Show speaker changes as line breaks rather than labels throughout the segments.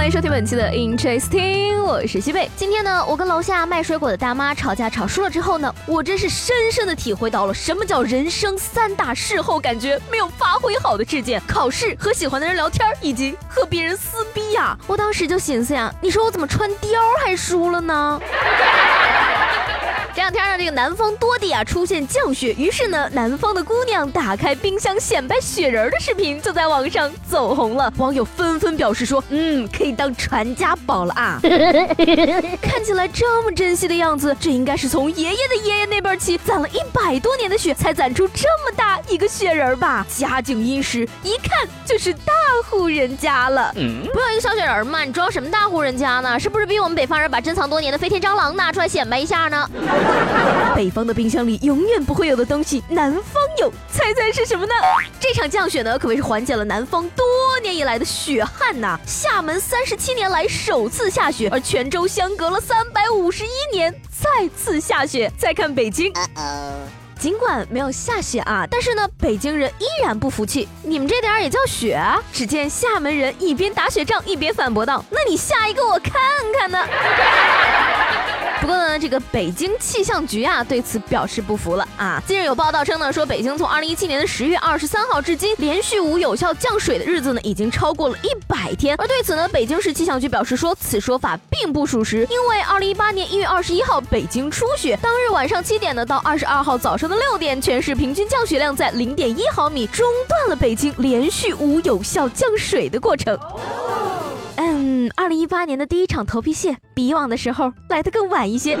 欢迎收听本期的 Interesting，我是西贝。今天呢，我跟楼下卖水果的大妈吵架吵输了之后呢，我真是深深的体会到了什么叫人生三大事后感觉没有发挥好的事件：考试、和喜欢的人聊天，以及和别人撕逼呀。我当时就寻思呀，你说我怎么穿貂还输了呢？这两天呢，这个南方多地啊出现降雪，于是呢，南方的姑娘打开冰箱显摆雪人的视频就在网上走红了。网友纷纷表示说，嗯，可以当传家宝了啊！看起来这么珍惜的样子，这应该是从爷爷的爷爷那辈起攒了一百多年的雪，才攒出这么大一个雪人吧？家境殷实，一看就是大户人家了。不要一个小雪人嘛，你装什么大户人家呢？是不是比我们北方人把珍藏多年的飞天蟑螂拿出来显摆一下呢？北方的冰箱里永远不会有的东西，南方有，猜猜是什么呢？这场降雪呢，可谓是缓解了南方多年以来的雪旱呐。厦门三十七年来首次下雪，而泉州相隔了三百五十一年再次下雪。再看北京，尽管没有下雪啊，但是呢，北京人依然不服气，你们这点儿也叫雪啊？只见厦门人一边打雪仗，一边反驳道：“那你下一个我看看呢。” 不过呢，这个北京气象局啊对此表示不服了啊。近日有报道称呢，说北京从二零一七年的十月二十三号至今，连续无有效降水的日子呢已经超过了一百天。而对此呢，北京市气象局表示说，此说法并不属实，因为二零一八年一月二十一号北京初雪，当日晚上七点呢到二十二号早上的六点，全市平均降雪量在零点一毫米，中断了北京连续无有效降水的过程。嗯，二零一八年的第一场头皮屑比以往的时候来的更晚一些。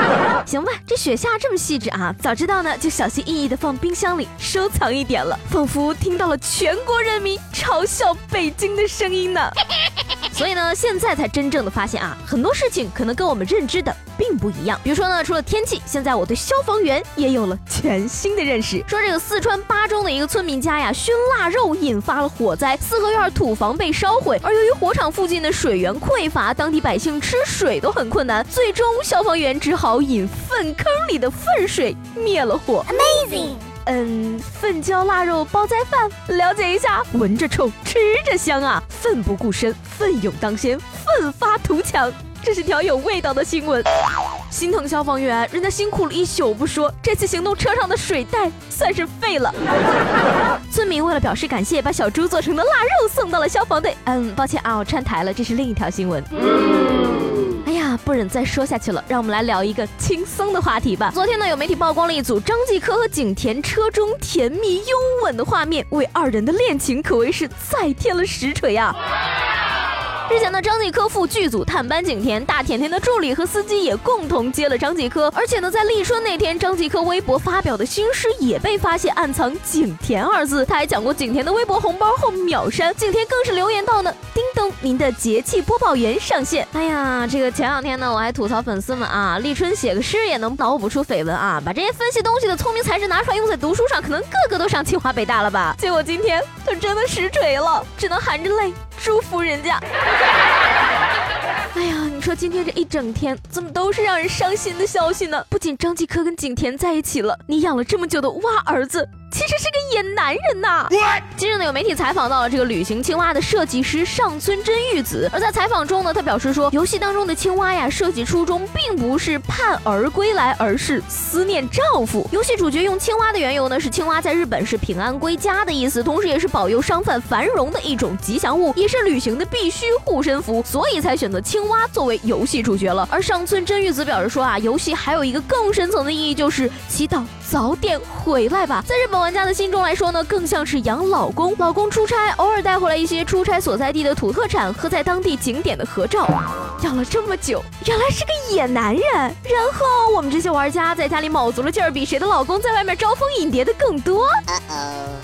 行吧，这雪下这么细致啊，早知道呢就小心翼翼的放冰箱里收藏一点了，仿佛听到了全国人民嘲笑北京的声音呢。所以呢，现在才真正的发现啊，很多事情可能跟我们认知的并不一样。比如说呢，除了天气，现在我对消防员也有了全新的认识。说这个四川巴中的一个村民家呀，熏腊肉引发了火灾，四合院土房被烧毁。而由于火场附近的水源匮乏，当地百姓吃水都很困难。最终，消防员只好引粪坑里的粪水灭了火。Amazing。嗯，粪浇腊肉煲仔饭，了解一下，闻着臭，吃着香啊！奋不顾身，奋勇当先，奋发图强，这是条有味道的新闻。心疼消防员，人家辛苦了一宿不说，这次行动车上的水袋算是废了。村民为了表示感谢，把小猪做成的腊肉送到了消防队。嗯，抱歉啊，我串台了，这是另一条新闻。嗯不忍再说下去了，让我们来聊一个轻松的话题吧。昨天呢，有媒体曝光了一组张继科和景甜车中甜蜜拥吻的画面，为二人的恋情可谓是再添了实锤啊。日前呢，张继科赴剧组探班景甜，大甜甜的助理和司机也共同接了张继科。而且呢，在立春那天，张继科微博发表的新诗也被发现暗藏“景甜”二字。他还讲过景甜的微博红包后秒删，景甜更是留言道呢：“丁您的节气播报员上线。”哎呀，这个前两天呢，我还吐槽粉丝们啊，立春写个诗也能脑补出绯闻啊，把这些分析东西的聪明才智拿出来用在读书上，可能个个都上清华北大了吧？结果今天他真的实锤了，只能含着泪祝福人家。哎呀，你说今天这一整天怎么都是让人伤心的消息呢？不仅张继科跟景甜在一起了，你养了这么久的蛙儿子。其实是个野男人呐！近日呢，有媒体采访到了这个旅行青蛙的设计师上村真玉子，而在采访中呢，他表示说，游戏当中的青蛙呀，设计初衷并不是盼儿归来，而是思念丈夫。游戏主角用青蛙的缘由呢，是青蛙在日本是平安归家的意思，同时也是保佑商贩繁荣的一种吉祥物，也是旅行的必须护身符，所以才选择青蛙作为游戏主角了。而上村真玉子表示说啊，游戏还有一个更深层的意义，就是祈祷早点回来吧。在日本玩家的心中来说呢，更像是养老公，老公出差偶尔带回来一些出差所在地的土特产和在当地景点的合照。养了这么久，原来是个野男人。然后我们这些玩家在家里卯足了劲儿，比谁的老公在外面招蜂引蝶的更多。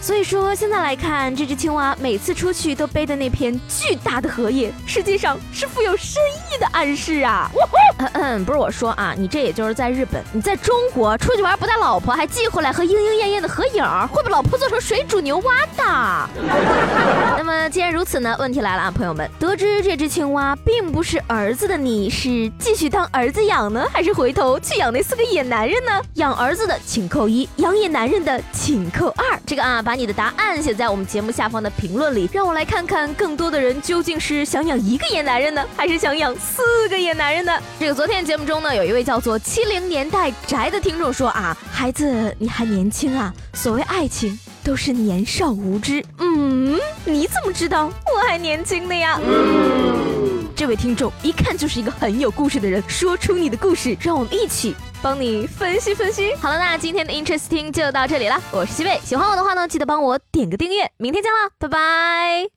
所以说现在来看，这只青蛙每次出去都背的那片巨大的荷叶，实际上是富有深意的暗示啊。嗯嗯，不是我说啊，你这也就是在日本，你在中国出去玩不带老婆，还寄回来和莺莺燕燕的合影，会被老婆做成水煮牛蛙的。那么既然如此呢，问题来了啊，朋友们，得知这只青蛙并不是儿子的你，是继续当儿子养呢，还是回头去养那四个野男人呢？养儿子的请扣一，养野男人的请扣二。这个啊，把你的答案写在我们节目下方的评论里，让我来看看更多的人究竟是想养一个野男人呢，还是想养四个野男人呢？这个昨天节目中呢，有一位叫做七零年代宅的听众说啊，孩子你还年轻啊，所所谓爱情都是年少无知。嗯，你怎么知道我还年轻的呀？这位听众一看就是一个很有故事的人，说出你的故事，让我们一起帮你分析分析。好了，那今天的 Interesting 就到这里了，我是西贝，喜欢我的话呢，记得帮我点个订阅，明天见了，拜拜。